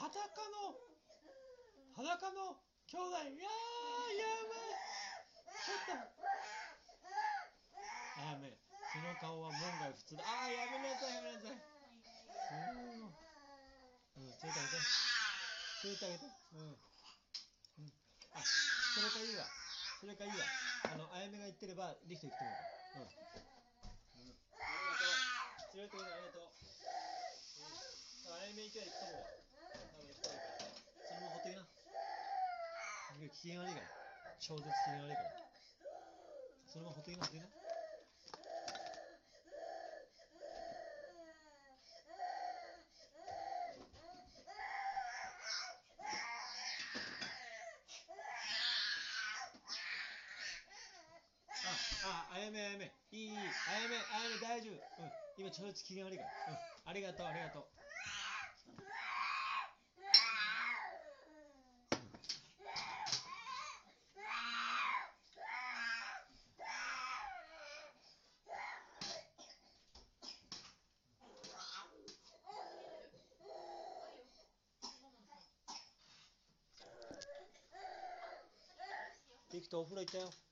裸の裸の兄弟。いやーやばいちょっと。あやめその顔は門外不通だ。あーやめなさいやめなさい。うん。うん連れてあげて。連れてあげて。うん、うん、あそれかいいわ。それかいいわ。あのあやめが言ってればリフト行ってもらううん、うん、ありがとう。連れてあげてありがとう、うん、あやめ行けば行くと思う。そのままほっときな機嫌悪いから超絶機嫌悪いからそのままほっときなほっときなあ、あ、あやめあやめ。いい、いい。あやめ、あやめ、大丈夫。うん。今、ちょうど機嫌悪いから。うん。ありがとう、ありがとう。リクトお風呂行ったよ。